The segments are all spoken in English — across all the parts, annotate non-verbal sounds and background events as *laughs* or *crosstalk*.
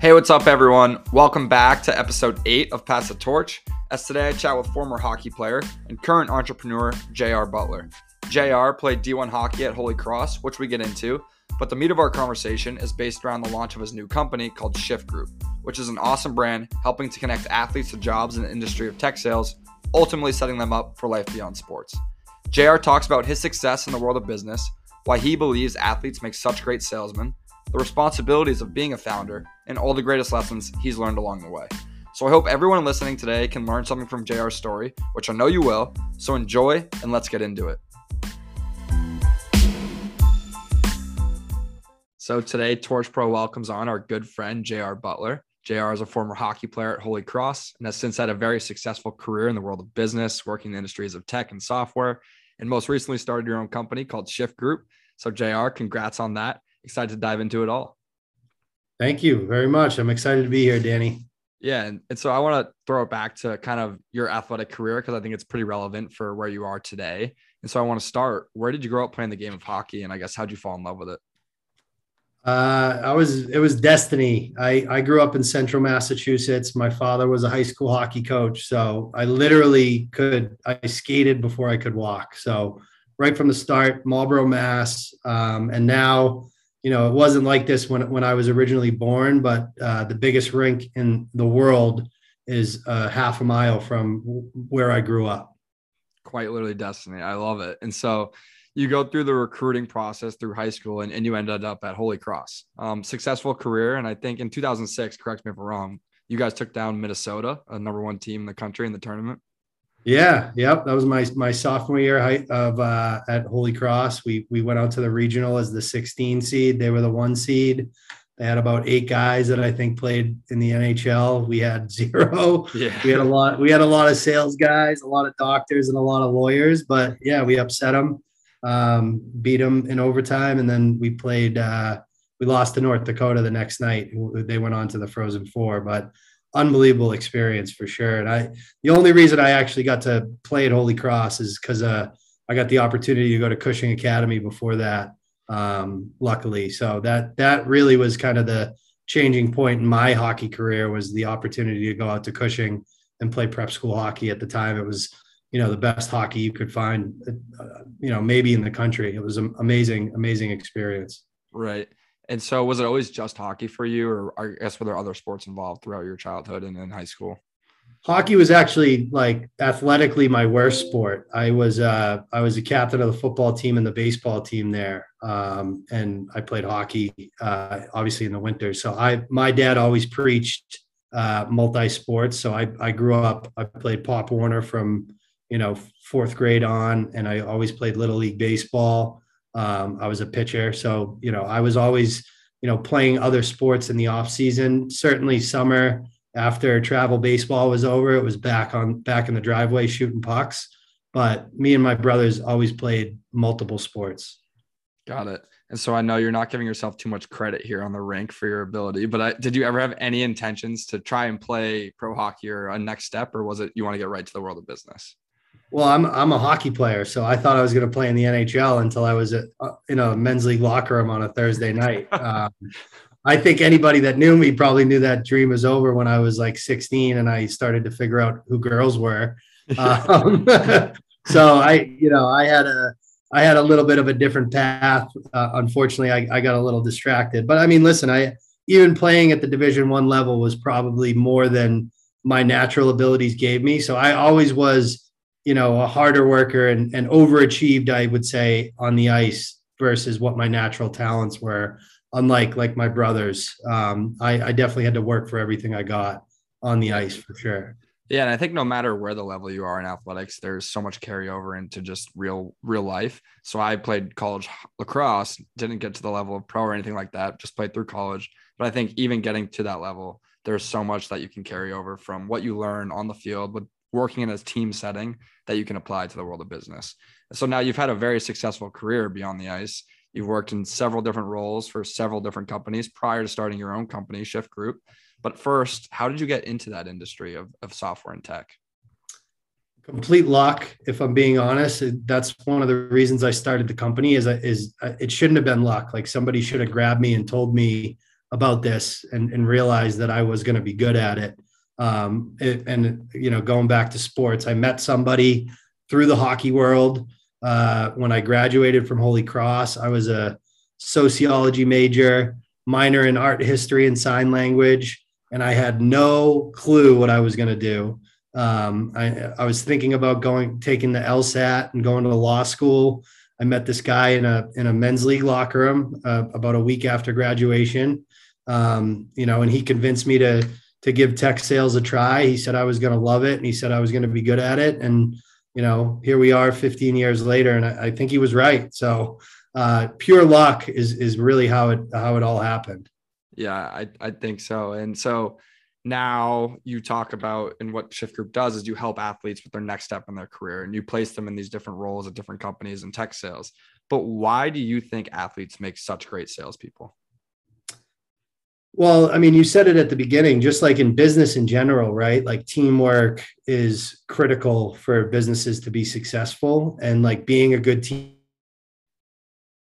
Hey, what's up, everyone? Welcome back to episode 8 of Pass the Torch. As today I chat with former hockey player and current entrepreneur JR Butler. JR played D1 hockey at Holy Cross, which we get into, but the meat of our conversation is based around the launch of his new company called Shift Group, which is an awesome brand helping to connect athletes to jobs in the industry of tech sales, ultimately setting them up for life beyond sports. JR talks about his success in the world of business, why he believes athletes make such great salesmen, the responsibilities of being a founder, and all the greatest lessons he's learned along the way. So I hope everyone listening today can learn something from JR's story, which I know you will. So enjoy and let's get into it. So today, Torch Pro welcomes on our good friend JR Butler. JR is a former hockey player at Holy Cross and has since had a very successful career in the world of business, working in the industries of tech and software, and most recently started your own company called Shift Group. So, JR, congrats on that excited to dive into it all. Thank you very much. I'm excited to be here, Danny. Yeah. And, and so I want to throw it back to kind of your athletic career because I think it's pretty relevant for where you are today. And so I want to start. Where did you grow up playing the game of hockey? And I guess how'd you fall in love with it? Uh, I was it was destiny. I I grew up in central Massachusetts. My father was a high school hockey coach, so I literally could I skated before I could walk. So right from the start, Marlborough, Mass, um, and now you know, it wasn't like this when when I was originally born, but uh, the biggest rink in the world is uh, half a mile from where I grew up. Quite literally destiny. I love it. And so you go through the recruiting process through high school and, and you ended up at Holy Cross. Um, successful career. And I think in 2006, correct me if I'm wrong, you guys took down Minnesota, a number one team in the country in the tournament. Yeah, yep. That was my my sophomore year of uh, at Holy Cross. We we went out to the regional as the 16 seed. They were the one seed. They had about eight guys that I think played in the NHL. We had *laughs* zero. Yeah. We had a lot. We had a lot of sales guys, a lot of doctors, and a lot of lawyers. But yeah, we upset them, um, beat them in overtime, and then we played. Uh, we lost to North Dakota the next night. They went on to the Frozen Four, but unbelievable experience for sure. And I, the only reason I actually got to play at Holy Cross is because uh, I got the opportunity to go to Cushing Academy before that. Um, luckily, so that that really was kind of the changing point in my hockey career was the opportunity to go out to Cushing and play prep school hockey. At the time, it was you know the best hockey you could find, uh, you know maybe in the country. It was an amazing, amazing experience. Right. And so, was it always just hockey for you, or I guess were there other sports involved throughout your childhood and in high school? Hockey was actually like athletically my worst sport. I was uh, I was a captain of the football team and the baseball team there, um, and I played hockey uh, obviously in the winter. So I my dad always preached uh, multi sports. So I I grew up I played Pop Warner from you know fourth grade on, and I always played little league baseball. Um, I was a pitcher, so you know I was always you know playing other sports in the off season. Certainly summer after travel baseball was over, it was back on back in the driveway shooting pucks. But me and my brothers always played multiple sports. Got it. And so I know you're not giving yourself too much credit here on the rink for your ability, but I, did you ever have any intentions to try and play pro hockey or a next step, or was it you want to get right to the world of business? Well, I'm I'm a hockey player, so I thought I was going to play in the NHL until I was at, uh, in a men's league locker room on a Thursday night. *laughs* Um, I think anybody that knew me probably knew that dream was over when I was like 16 and I started to figure out who girls were. *laughs* Um, *laughs* so I, you know, I had a I had a little bit of a different path. Uh, unfortunately, I, I got a little distracted. But I mean, listen, I even playing at the Division One level was probably more than my natural abilities gave me. So I always was you know, a harder worker and, and overachieved, I would say, on the ice versus what my natural talents were. Unlike like my brothers, um, I, I definitely had to work for everything I got on the ice for sure. Yeah, and I think no matter where the level you are in athletics, there's so much carryover into just real real life. So I played college lacrosse, didn't get to the level of pro or anything like that, just played through college. But I think even getting to that level, there's so much that you can carry over from what you learn on the field with working in a team setting that you can apply to the world of business. So now you've had a very successful career beyond the ice. You've worked in several different roles for several different companies prior to starting your own company, Shift Group. But first, how did you get into that industry of, of software and tech? Complete luck, if I'm being honest. That's one of the reasons I started the company. Is is uh, it shouldn't have been luck. Like somebody should have grabbed me and told me about this and, and realized that I was going to be good at it. Um, it, and you know, going back to sports, I met somebody through the hockey world uh, when I graduated from Holy Cross. I was a sociology major, minor in art history and sign language, and I had no clue what I was going to do. Um, I, I was thinking about going, taking the LSAT and going to law school. I met this guy in a in a men's league locker room uh, about a week after graduation. Um, you know, and he convinced me to to give tech sales a try. He said I was going to love it, and he said I was going to be good at it. And you know, here we are, 15 years later, and I, I think he was right. So, uh, pure luck is is really how it how it all happened. Yeah, I I think so. And so now you talk about and what shift group does is you help athletes with their next step in their career and you place them in these different roles at different companies and tech sales but why do you think athletes make such great salespeople well i mean you said it at the beginning just like in business in general right like teamwork is critical for businesses to be successful and like being a good team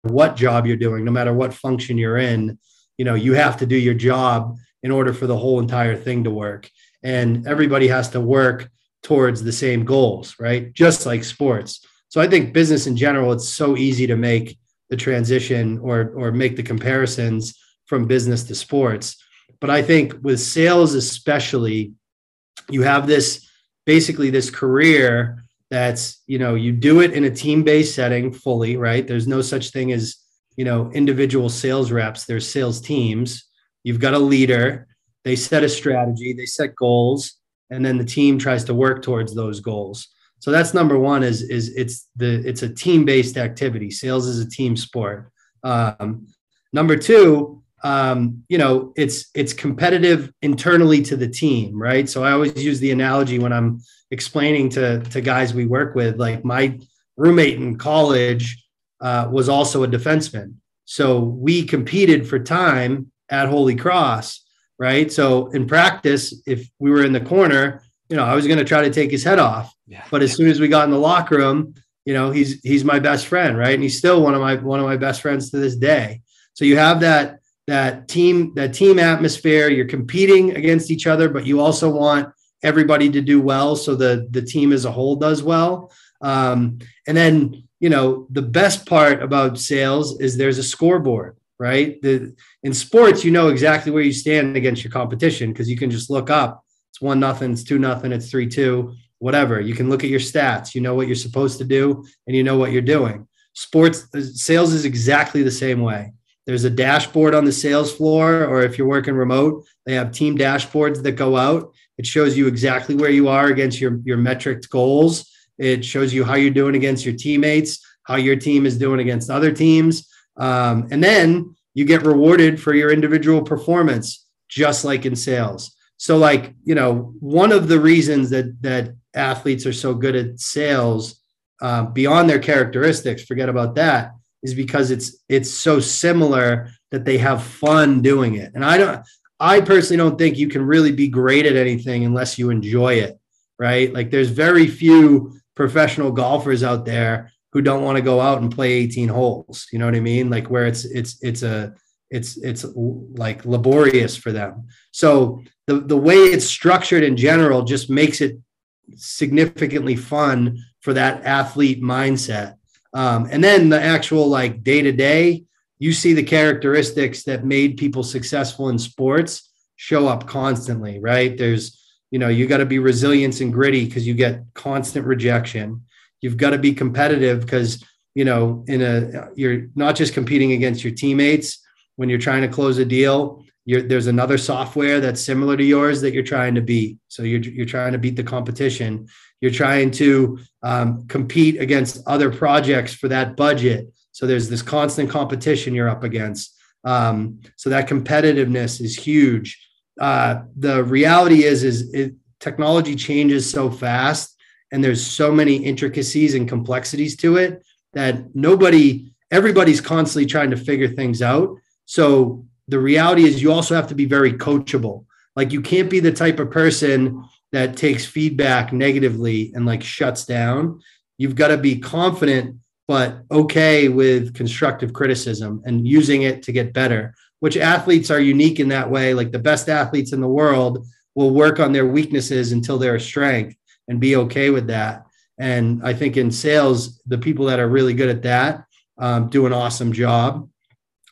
what job you're doing no matter what function you're in you know you have to do your job in order for the whole entire thing to work. And everybody has to work towards the same goals, right? Just like sports. So I think business in general, it's so easy to make the transition or or make the comparisons from business to sports. But I think with sales especially, you have this basically this career that's you know you do it in a team-based setting fully right there's no such thing as you know individual sales reps there's sales teams You've got a leader. They set a strategy, they set goals, and then the team tries to work towards those goals. So that's number one. Is is it's the it's a team based activity. Sales is a team sport. Um, number two, um, you know, it's it's competitive internally to the team, right? So I always use the analogy when I'm explaining to to guys we work with, like my roommate in college uh, was also a defenseman. So we competed for time at Holy Cross, right? So in practice, if we were in the corner, you know, I was going to try to take his head off. Yeah. But as soon as we got in the locker room, you know, he's he's my best friend, right? And he's still one of my one of my best friends to this day. So you have that that team that team atmosphere. You're competing against each other, but you also want everybody to do well, so the the team as a whole does well. Um, and then you know the best part about sales is there's a scoreboard right? The, in sports, you know exactly where you stand against your competition because you can just look up. It's one nothing, it's two nothing, it's three two, whatever. You can look at your stats. You know what you're supposed to do, and you know what you're doing. Sports uh, sales is exactly the same way. There's a dashboard on the sales floor, or if you're working remote, they have team dashboards that go out. It shows you exactly where you are against your your metric goals. It shows you how you're doing against your teammates, how your team is doing against other teams um, and then you get rewarded for your individual performance, just like in sales. So, like, you know, one of the reasons that that athletes are so good at sales uh, beyond their characteristics, forget about that, is because it's it's so similar that they have fun doing it. And I don't I personally don't think you can really be great at anything unless you enjoy it, right? Like there's very few professional golfers out there who don't want to go out and play 18 holes. You know what I mean? Like where it's it's it's a it's it's like laborious for them. So the the way it's structured in general just makes it significantly fun for that athlete mindset. Um, and then the actual like day to day, you see the characteristics that made people successful in sports show up constantly, right? There's you know you got to be resilient and gritty because you get constant rejection You've got to be competitive because you know in a you're not just competing against your teammates when you're trying to close a deal. You're, there's another software that's similar to yours that you're trying to beat. So you're you're trying to beat the competition. You're trying to um, compete against other projects for that budget. So there's this constant competition you're up against. Um, so that competitiveness is huge. Uh, the reality is, is it, technology changes so fast and there's so many intricacies and complexities to it that nobody everybody's constantly trying to figure things out so the reality is you also have to be very coachable like you can't be the type of person that takes feedback negatively and like shuts down you've got to be confident but okay with constructive criticism and using it to get better which athletes are unique in that way. Like the best athletes in the world will work on their weaknesses until they're a strength and be okay with that. And I think in sales, the people that are really good at that um, do an awesome job.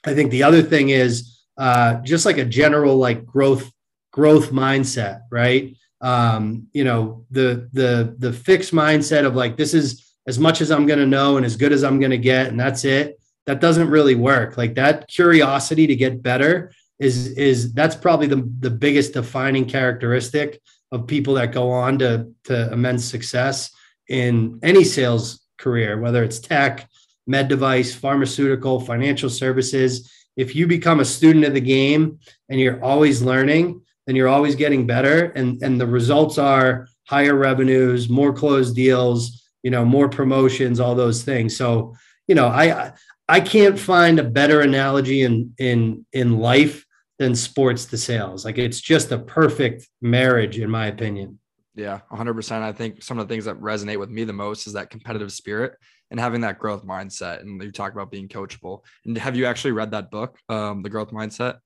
I think the other thing is uh, just like a general like growth growth mindset, right? Um, you know, the the the fixed mindset of like this is as much as I'm going to know and as good as I'm going to get, and that's it. That doesn't really work. Like that curiosity to get better is is that's probably the the biggest defining characteristic of people that go on to to immense success in any sales career, whether it's tech, med device, pharmaceutical, financial services. If you become a student of the game and you're always learning, then you're always getting better. And, and the results are higher revenues, more closed deals, you know, more promotions, all those things. So, you know, I I can't find a better analogy in in in life than sports to sales. Like it's just a perfect marriage, in my opinion. Yeah, 100%. I think some of the things that resonate with me the most is that competitive spirit and having that growth mindset. And you talk about being coachable. And have you actually read that book, um, The Growth Mindset?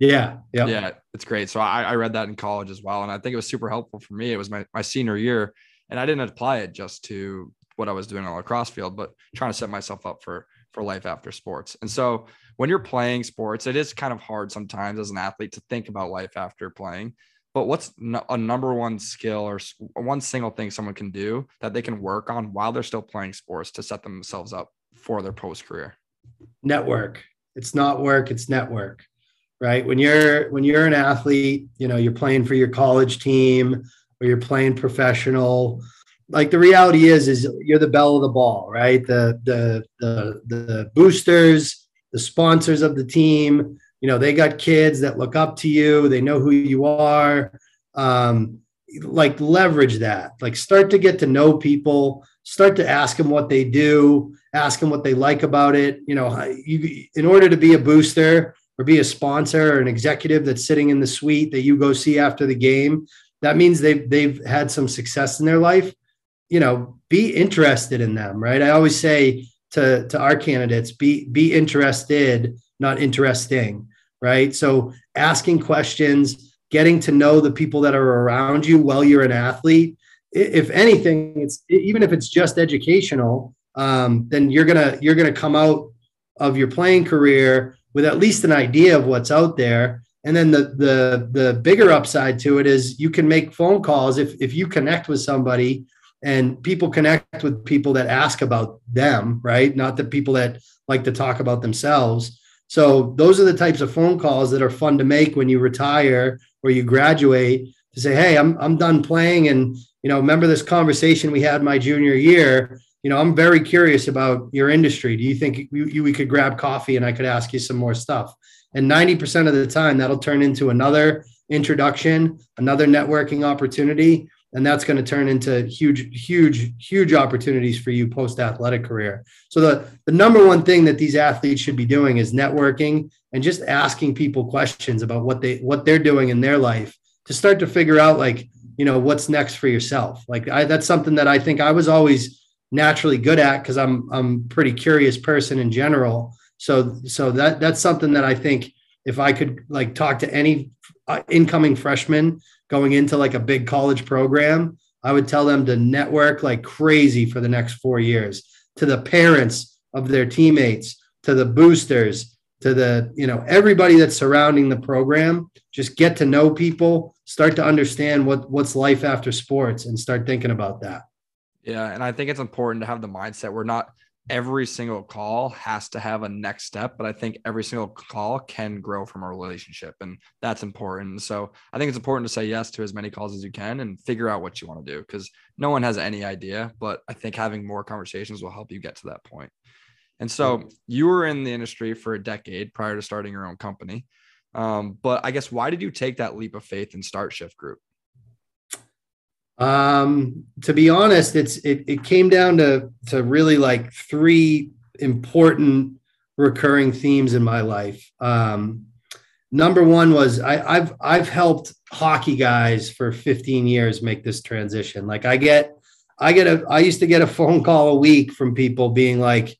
Yeah. Yeah. Yeah. It's great. So I, I read that in college as well. And I think it was super helpful for me. It was my, my senior year. And I didn't apply it just to what I was doing on a lacrosse field, but trying to set myself up for for life after sports. And so when you're playing sports, it is kind of hard sometimes as an athlete to think about life after playing. But what's a number one skill or one single thing someone can do that they can work on while they're still playing sports to set themselves up for their post career? Network. It's not work, it's network. Right? When you're when you're an athlete, you know, you're playing for your college team or you're playing professional, like the reality is is you're the belle of the ball, right? The the the the boosters, the sponsors of the team, you know they got kids that look up to you they know who you are um, like leverage that like start to get to know people start to ask them what they do ask them what they like about it you know you in order to be a booster or be a sponsor or an executive that's sitting in the suite that you go see after the game that means they've they've had some success in their life you know be interested in them right i always say to to our candidates be be interested not interesting right? So asking questions, getting to know the people that are around you while you're an athlete. If anything, it's even if it's just educational, um, then you're gonna you're gonna come out of your playing career with at least an idea of what's out there. And then the the the bigger upside to it is you can make phone calls if if you connect with somebody and people connect with people that ask about them, right? Not the people that like to talk about themselves. So those are the types of phone calls that are fun to make when you retire or you graduate to say, "Hey, I'm I'm done playing and you know, remember this conversation we had my junior year, you know, I'm very curious about your industry. Do you think you, we could grab coffee and I could ask you some more stuff?" And 90% of the time that'll turn into another introduction, another networking opportunity and that's going to turn into huge huge huge opportunities for you post athletic career so the the number one thing that these athletes should be doing is networking and just asking people questions about what they what they're doing in their life to start to figure out like you know what's next for yourself like I, that's something that i think i was always naturally good at because i'm i'm pretty curious person in general so so that that's something that i think if i could like talk to any uh, incoming freshman going into like a big college program, I would tell them to network like crazy for the next four years to the parents of their teammates, to the boosters, to the, you know, everybody that's surrounding the program. Just get to know people, start to understand what what's life after sports and start thinking about that. Yeah. And I think it's important to have the mindset. We're not every single call has to have a next step, but I think every single call can grow from a relationship, and that's important. So I think it's important to say yes to as many calls as you can and figure out what you want to do because no one has any idea. But I think having more conversations will help you get to that point. And so you were in the industry for a decade prior to starting your own company. Um, but I guess why did you take that leap of faith and start Shift Group? Um, to be honest, it's it, it came down to to really like three important recurring themes in my life. Um, number one was I, I've I've helped hockey guys for 15 years make this transition. Like I get I get a I used to get a phone call a week from people being like,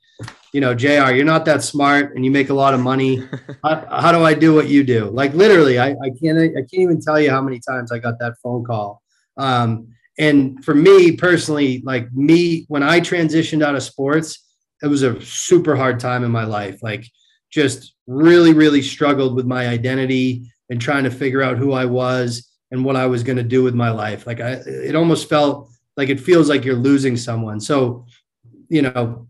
you know, JR, you're not that smart and you make a lot of money. *laughs* how, how, do I do what you do? Like literally, I, I can't I can't even tell you how many times I got that phone call. Um, and for me personally, like me, when I transitioned out of sports, it was a super hard time in my life. Like just really, really struggled with my identity and trying to figure out who I was and what I was going to do with my life. Like I, it almost felt like it feels like you're losing someone. So, you know,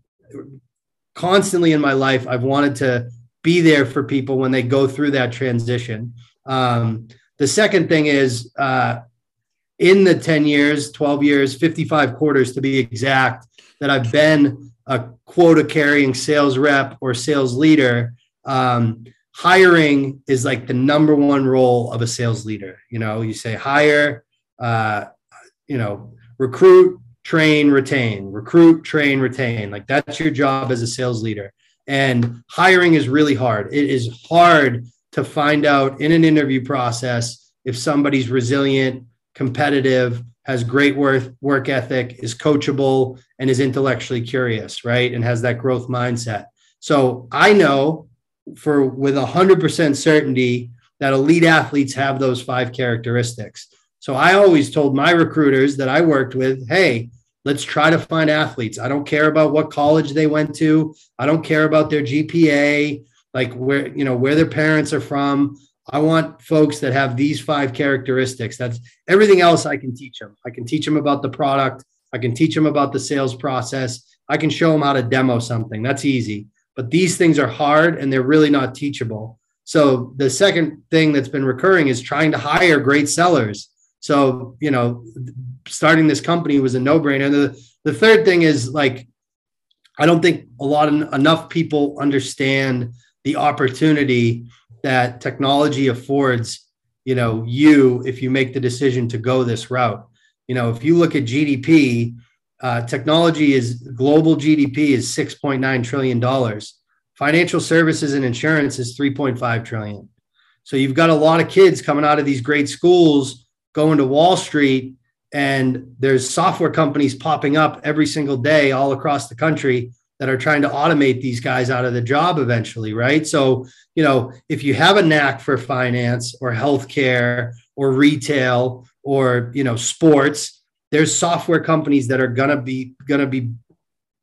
constantly in my life, I've wanted to be there for people when they go through that transition. Um, the second thing is uh, in the 10 years, 12 years, 55 quarters to be exact, that I've been a quota carrying sales rep or sales leader. Um, hiring is like the number one role of a sales leader. You know, you say hire, uh, you know, recruit, train, retain, recruit, train, retain. Like that's your job as a sales leader. And hiring is really hard. It is hard to find out in an interview process if somebody's resilient, competitive, has great work, work ethic, is coachable, and is intellectually curious, right? And has that growth mindset. So I know for with 100% certainty that elite athletes have those five characteristics. So I always told my recruiters that I worked with, hey, let's try to find athletes. I don't care about what college they went to. I don't care about their GPA, like where, you know, where their parents are from. I want folks that have these five characteristics. That's everything else I can teach them. I can teach them about the product. I can teach them about the sales process. I can show them how to demo something. That's easy but these things are hard and they're really not teachable. So the second thing that's been recurring is trying to hire great sellers. So, you know, starting this company was a no-brainer. The, the third thing is like, I don't think a lot of enough people understand the opportunity that technology affords, you know, you if you make the decision to go this route. You know, if you look at GDP, uh, technology is global GDP is 6.9 trillion dollars. Financial services and insurance is 3.5 trillion. So you've got a lot of kids coming out of these great schools going to Wall Street, and there's software companies popping up every single day all across the country that are trying to automate these guys out of the job eventually, right? So, you know, if you have a knack for finance or healthcare or retail or, you know, sports, there's software companies that are gonna be gonna be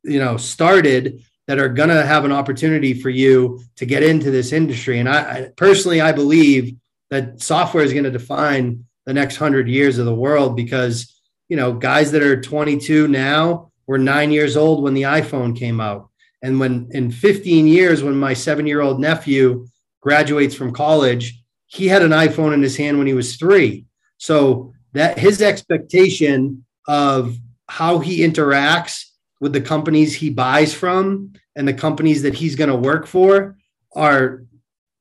you know started that are gonna have an opportunity for you to get into this industry. And I, I personally I believe that software is going to define the next hundred years of the world because you know guys that are 22 now were nine years old when the iPhone came out. And when in 15 years, when my seven year old nephew graduates from college, he had an iPhone in his hand when he was three. So that his expectation of how he interacts with the companies he buys from and the companies that he's going to work for are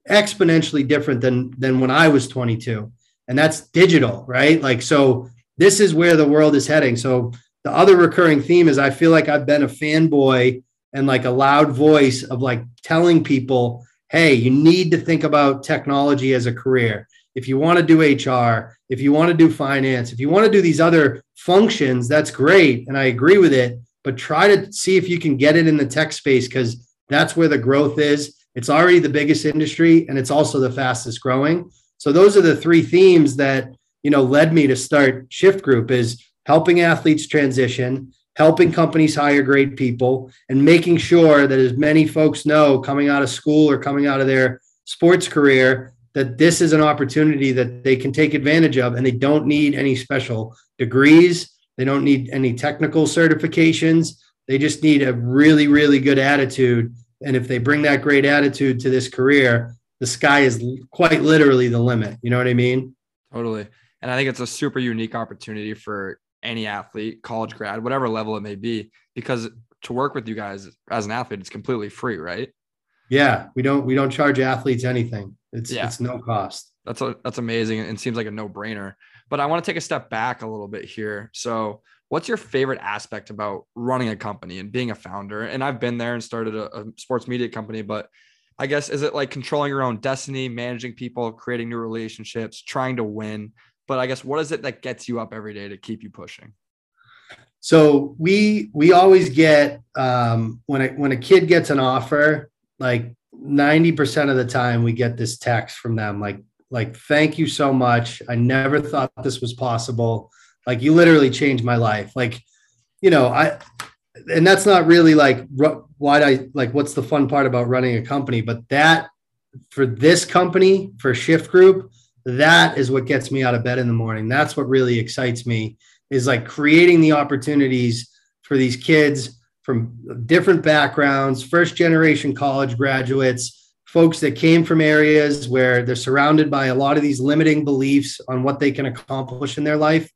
exponentially different than than when I was 22 and that's digital right like so this is where the world is heading so the other recurring theme is I feel like I've been a fanboy and like a loud voice of like telling people hey you need to think about technology as a career if you want to do HR, if you want to do finance, if you want to do these other functions, that's great. And I agree with it. But try to see if you can get it in the tech space because that's where the growth is. It's already the biggest industry and it's also the fastest growing. So those are the three themes that you know led me to start Shift Group is helping athletes transition, helping companies hire great people, and making sure that as many folks know coming out of school or coming out of their sports career that this is an opportunity that they can take advantage of and they don't need any special degrees. They don't need any technical certifications. They just need a really really good attitude. And if they bring that great attitude to this career the sky is quite literally the limit. You know what i mean? Totally. And i think it's a super unique opportunity for any athlete college grad whatever level it may be because to work with you guys as an athlete it's completely free right yeah we don't we don't charge athletes anything it's yeah. it's no cost. That's a, that's amazing and seems like a no brainer. But I want to take a step back a little bit here. So, what's your favorite aspect about running a company and being a founder? And I've been there and started a, a sports media company, but I guess is it like controlling your own destiny, managing people, creating new relationships, trying to win? But I guess what is it that gets you up every day to keep you pushing? So we we always get um, when a, when a kid gets an offer, like ninety percent of the time, we get this text from them, like like thank you so much. I never thought this was possible. Like you literally changed my life. Like you know I and that's not really like why I like what's the fun part about running a company, but that for this company for Shift Group, that is what gets me out of bed in the morning. That's what really excites me is like creating the opportunities for these kids from different backgrounds, first generation college graduates, folks that came from areas where they're surrounded by a lot of these limiting beliefs on what they can accomplish in their life.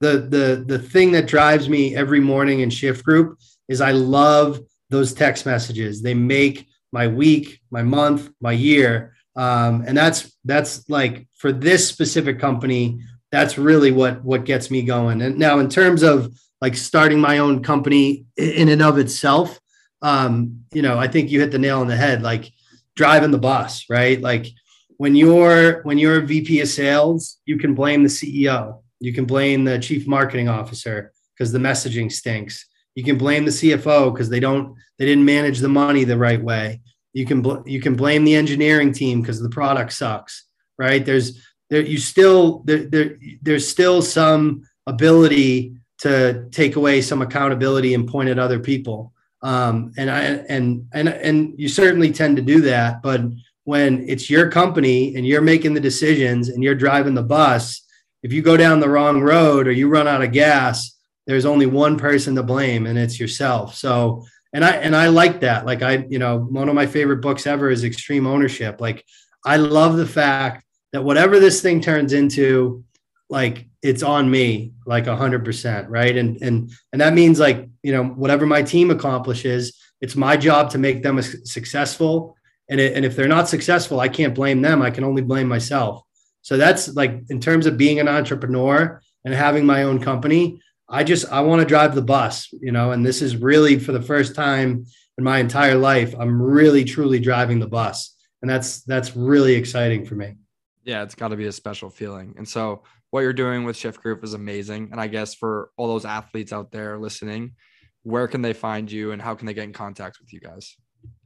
The the the thing that drives me every morning in shift group is I love those text messages. They make my week, my month, my year. Um, and that's that's like for this specific company, that's really what what gets me going. And now, in terms of like starting my own company in and of itself, um, you know, I think you hit the nail on the head. Like driving the bus, right? Like when you're when you're a VP of sales, you can blame the CEO, you can blame the chief marketing officer because the messaging stinks. You can blame the CFO because they don't they didn't manage the money the right way. You can bl- you can blame the engineering team because the product sucks, right? There's there you still there, there there's still some ability to take away some accountability and point at other people um, and i and and and you certainly tend to do that but when it's your company and you're making the decisions and you're driving the bus if you go down the wrong road or you run out of gas there's only one person to blame and it's yourself so and i and i like that like i you know one of my favorite books ever is extreme ownership like i love the fact that whatever this thing turns into, like it's on me, like a hundred percent, right? And and and that means like you know whatever my team accomplishes, it's my job to make them successful. And it, and if they're not successful, I can't blame them. I can only blame myself. So that's like in terms of being an entrepreneur and having my own company. I just I want to drive the bus, you know, and this is really for the first time in my entire life, I'm really truly driving the bus. And that's that's really exciting for me. Yeah, it's got to be a special feeling. And so, what you're doing with Shift Group is amazing. And I guess for all those athletes out there listening, where can they find you and how can they get in contact with you guys?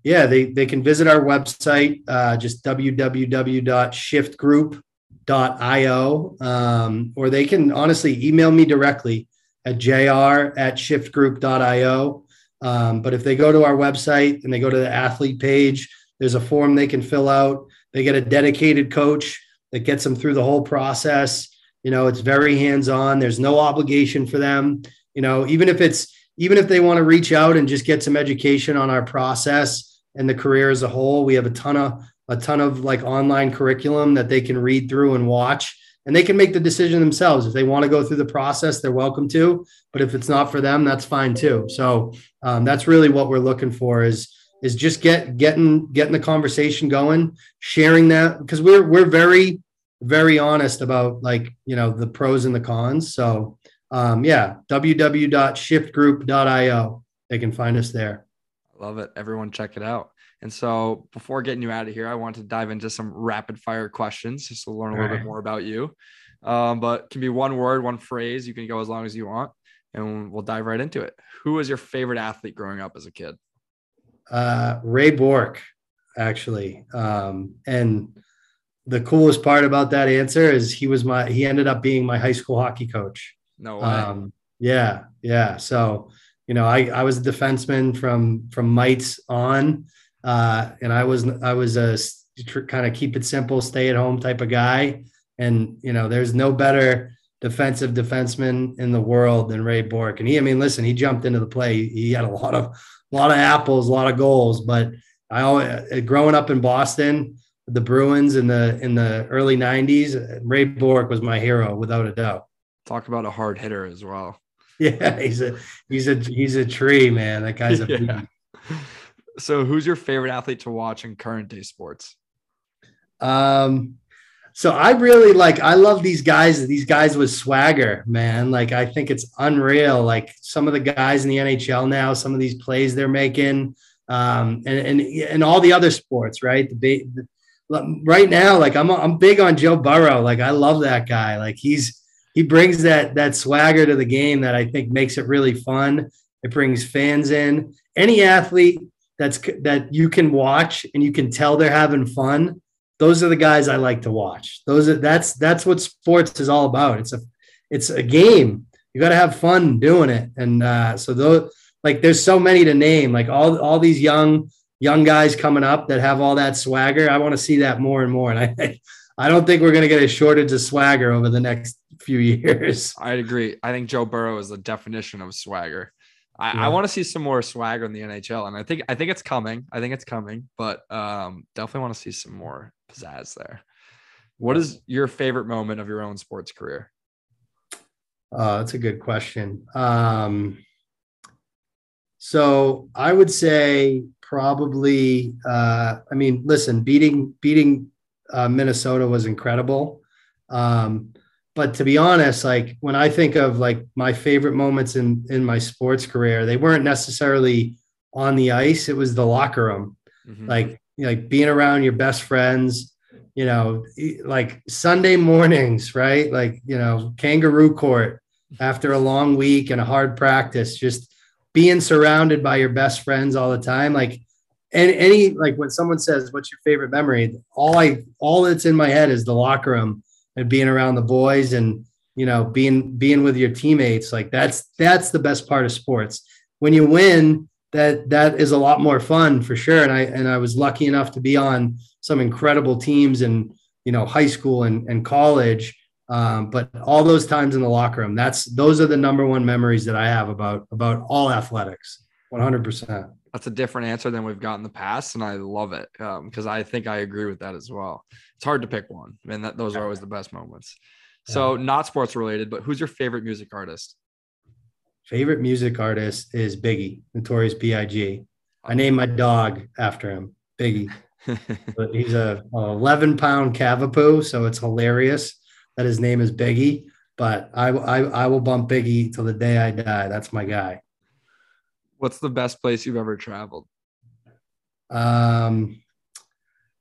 Yeah, they, they can visit our website, uh, just www.shiftgroup.io, um, or they can honestly email me directly at jr at shiftgroup.io. Um, but if they go to our website and they go to the athlete page, there's a form they can fill out. They get a dedicated coach that gets them through the whole process. You know, it's very hands on. There's no obligation for them. You know, even if it's even if they want to reach out and just get some education on our process and the career as a whole, we have a ton of a ton of like online curriculum that they can read through and watch and they can make the decision themselves if they want to go through the process they're welcome to but if it's not for them that's fine too so um, that's really what we're looking for is is just get getting getting the conversation going, sharing that because we're we're very very honest about like you know the pros and the cons. So um, yeah, www.shiftgroup.io. They can find us there. Love it. Everyone check it out. And so before getting you out of here, I want to dive into some rapid fire questions just to learn a little right. bit more about you. Um, but can be one word, one phrase. You can go as long as you want, and we'll dive right into it. Who was your favorite athlete growing up as a kid? uh, Ray Bourque, actually. Um, and the coolest part about that answer is he was my he ended up being my high school hockey coach. No way. Um, yeah, yeah. So you know, I I was a defenseman from from mites on, uh, and I was I was a kind of keep it simple, stay at home type of guy. And you know, there's no better defensive defenseman in the world than Ray Bourque. And he, I mean, listen, he jumped into the play. He had a lot of a lot of apples, a lot of goals. But I always, uh, growing up in Boston, the Bruins in the in the early '90s, Ray Bourque was my hero without a doubt. Talk about a hard hitter as well. *laughs* Yeah, he's a he's a he's a tree, man. That guy's a. *laughs* yeah. So, who's your favorite athlete to watch in current day sports? Um, so I really like I love these guys, these guys with swagger, man. Like I think it's unreal. Like some of the guys in the NHL now, some of these plays they're making, um, and and and all the other sports, right? The, the, right now, like I'm I'm big on Joe Burrow. Like I love that guy. Like he's he brings that that swagger to the game that I think makes it really fun. It brings fans in. Any athlete that's that you can watch and you can tell they're having fun. Those are the guys I like to watch. Those are that's that's what sports is all about. It's a it's a game. You got to have fun doing it. And uh, so those like there's so many to name. Like all all these young young guys coming up that have all that swagger. I want to see that more and more. And I I don't think we're going to get a shortage of swagger over the next few *laughs* years. I'd agree. I think Joe Burrow is the definition of swagger. I, yeah. I want to see some more swagger in the NHL, and I think I think it's coming. I think it's coming, but um, definitely want to see some more pizzazz there. What is your favorite moment of your own sports career? Uh, that's a good question. Um, so I would say probably. Uh, I mean, listen, beating beating uh, Minnesota was incredible. Um, but to be honest, like when I think of like my favorite moments in in my sports career, they weren't necessarily on the ice. It was the locker room, mm-hmm. like like being around your best friends. You know, like Sunday mornings, right? Like you know, kangaroo court after a long week and a hard practice, just being surrounded by your best friends all the time, like and any like when someone says what's your favorite memory all i all that's in my head is the locker room and being around the boys and you know being being with your teammates like that's that's the best part of sports. When you win that that is a lot more fun for sure. And i and i was lucky enough to be on some incredible teams in you know high school and, and college. Um, but all those times in the locker room that's those are the number one memories that i have about about all athletics 100% that's a different answer than we've got in the past, and I love it because um, I think I agree with that as well. It's hard to pick one, and that those are always the best moments. So, not sports related, but who's your favorite music artist? Favorite music artist is Biggie, Notorious B.I.G. I named my dog after him, Biggie. but he's a, a 11 pound cavapoo, so it's hilarious that his name is Biggie. But I, I, I will bump Biggie till the day I die. That's my guy. What's the best place you've ever traveled? Um,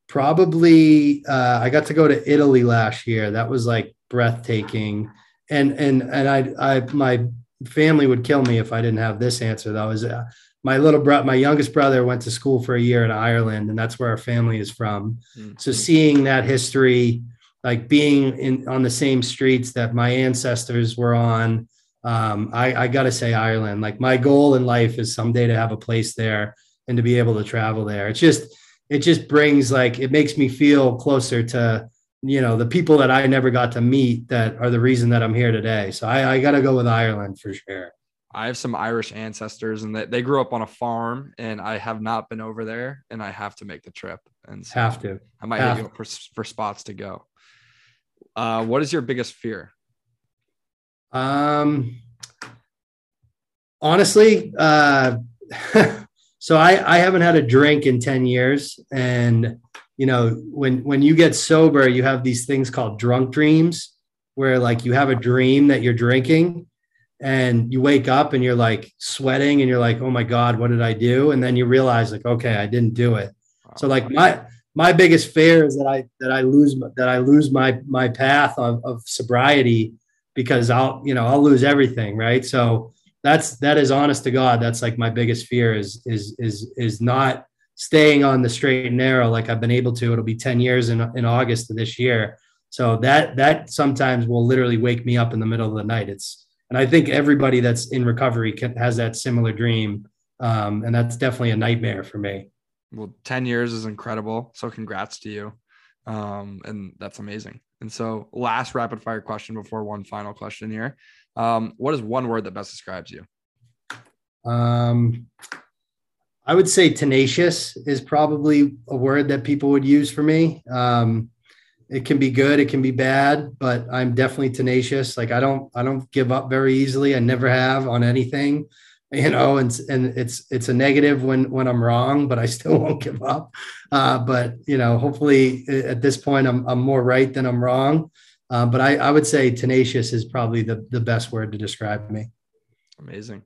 probably uh, I got to go to Italy last year. That was like breathtaking. And and and I I my family would kill me if I didn't have this answer. That was uh, my little brother, my youngest brother went to school for a year in Ireland, and that's where our family is from. Mm-hmm. So seeing that history, like being in on the same streets that my ancestors were on, um, I, I got to say Ireland. Like my goal in life is someday to have a place there and to be able to travel there. It's just it just brings like it makes me feel closer to you know the people that I never got to meet that are the reason that I'm here today. So I, I got to go with Ireland for sure. I have some Irish ancestors and they, they grew up on a farm and I have not been over there and I have to make the trip and so have to. I might have hit you for, for spots to go. Uh, what is your biggest fear? Um, honestly, uh, *laughs* so I, I haven't had a drink in 10 years. And, you know, when, when you get sober, you have these things called drunk dreams where like you have a dream that you're drinking and you wake up and you're like sweating and you're like, oh my God, what did I do? And then you realize like, okay, I didn't do it. So like my, my biggest fear is that I, that I lose, that I lose my, my path of, of sobriety because I'll, you know, I'll lose everything. Right. So that's, that is honest to God. That's like my biggest fear is, is, is, is not staying on the straight and narrow like I've been able to. It'll be 10 years in, in August of this year. So that, that sometimes will literally wake me up in the middle of the night. It's, and I think everybody that's in recovery can, has that similar dream. Um, and that's definitely a nightmare for me. Well, 10 years is incredible. So congrats to you. Um, and that's amazing. And so, last rapid fire question before one final question here. Um, what is one word that best describes you? Um, I would say tenacious is probably a word that people would use for me. Um, it can be good, it can be bad, but I'm definitely tenacious. Like I don't, I don't give up very easily. I never have on anything you know, and and it's it's a negative when when I'm wrong, but I still *laughs* won't give up. Uh, but you know, hopefully at this point I'm I'm more right than I'm wrong. Uh, but I, I would say tenacious is probably the the best word to describe me. Amazing.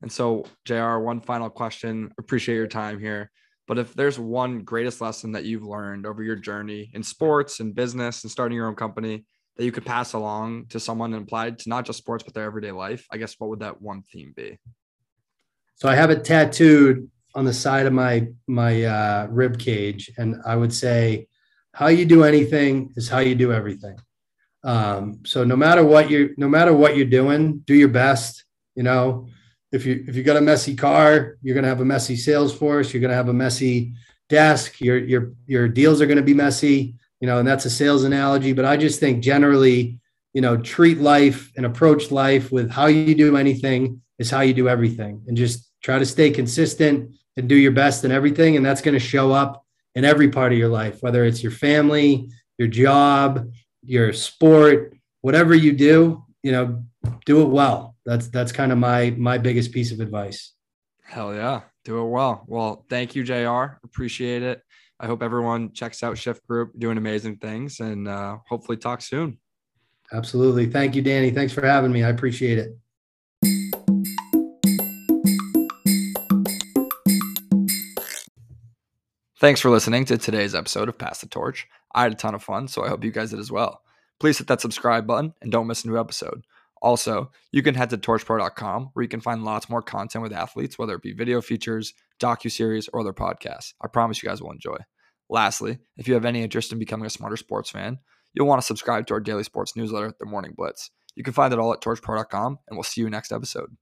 And so, Jr. One final question. Appreciate your time here. But if there's one greatest lesson that you've learned over your journey in sports and business and starting your own company, that you could pass along to someone and apply to not just sports but their everyday life, I guess what would that one theme be? So I have it tattooed on the side of my my uh, rib cage, and I would say, "How you do anything is how you do everything." Um, so no matter what you no matter what you're doing, do your best. You know, if you if you got a messy car, you're gonna have a messy sales force. You're gonna have a messy desk. Your your your deals are gonna be messy. You know, and that's a sales analogy. But I just think generally, you know, treat life and approach life with how you do anything is how you do everything, and just try to stay consistent and do your best in everything. And that's going to show up in every part of your life, whether it's your family, your job, your sport, whatever you do, you know, do it well. That's that's kind of my my biggest piece of advice. Hell yeah. Do it well. Well, thank you, JR. Appreciate it. I hope everyone checks out Shift Group, doing amazing things, and uh, hopefully talk soon. Absolutely. Thank you, Danny. Thanks for having me. I appreciate it. Thanks for listening to today's episode of Pass the Torch. I had a ton of fun, so I hope you guys did as well. Please hit that subscribe button and don't miss a new episode. Also, you can head to torchpro.com where you can find lots more content with athletes, whether it be video features, docu-series, or other podcasts. I promise you guys will enjoy. Lastly, if you have any interest in becoming a smarter sports fan, you'll want to subscribe to our daily sports newsletter, The Morning Blitz. You can find it all at torchpro.com, and we'll see you next episode.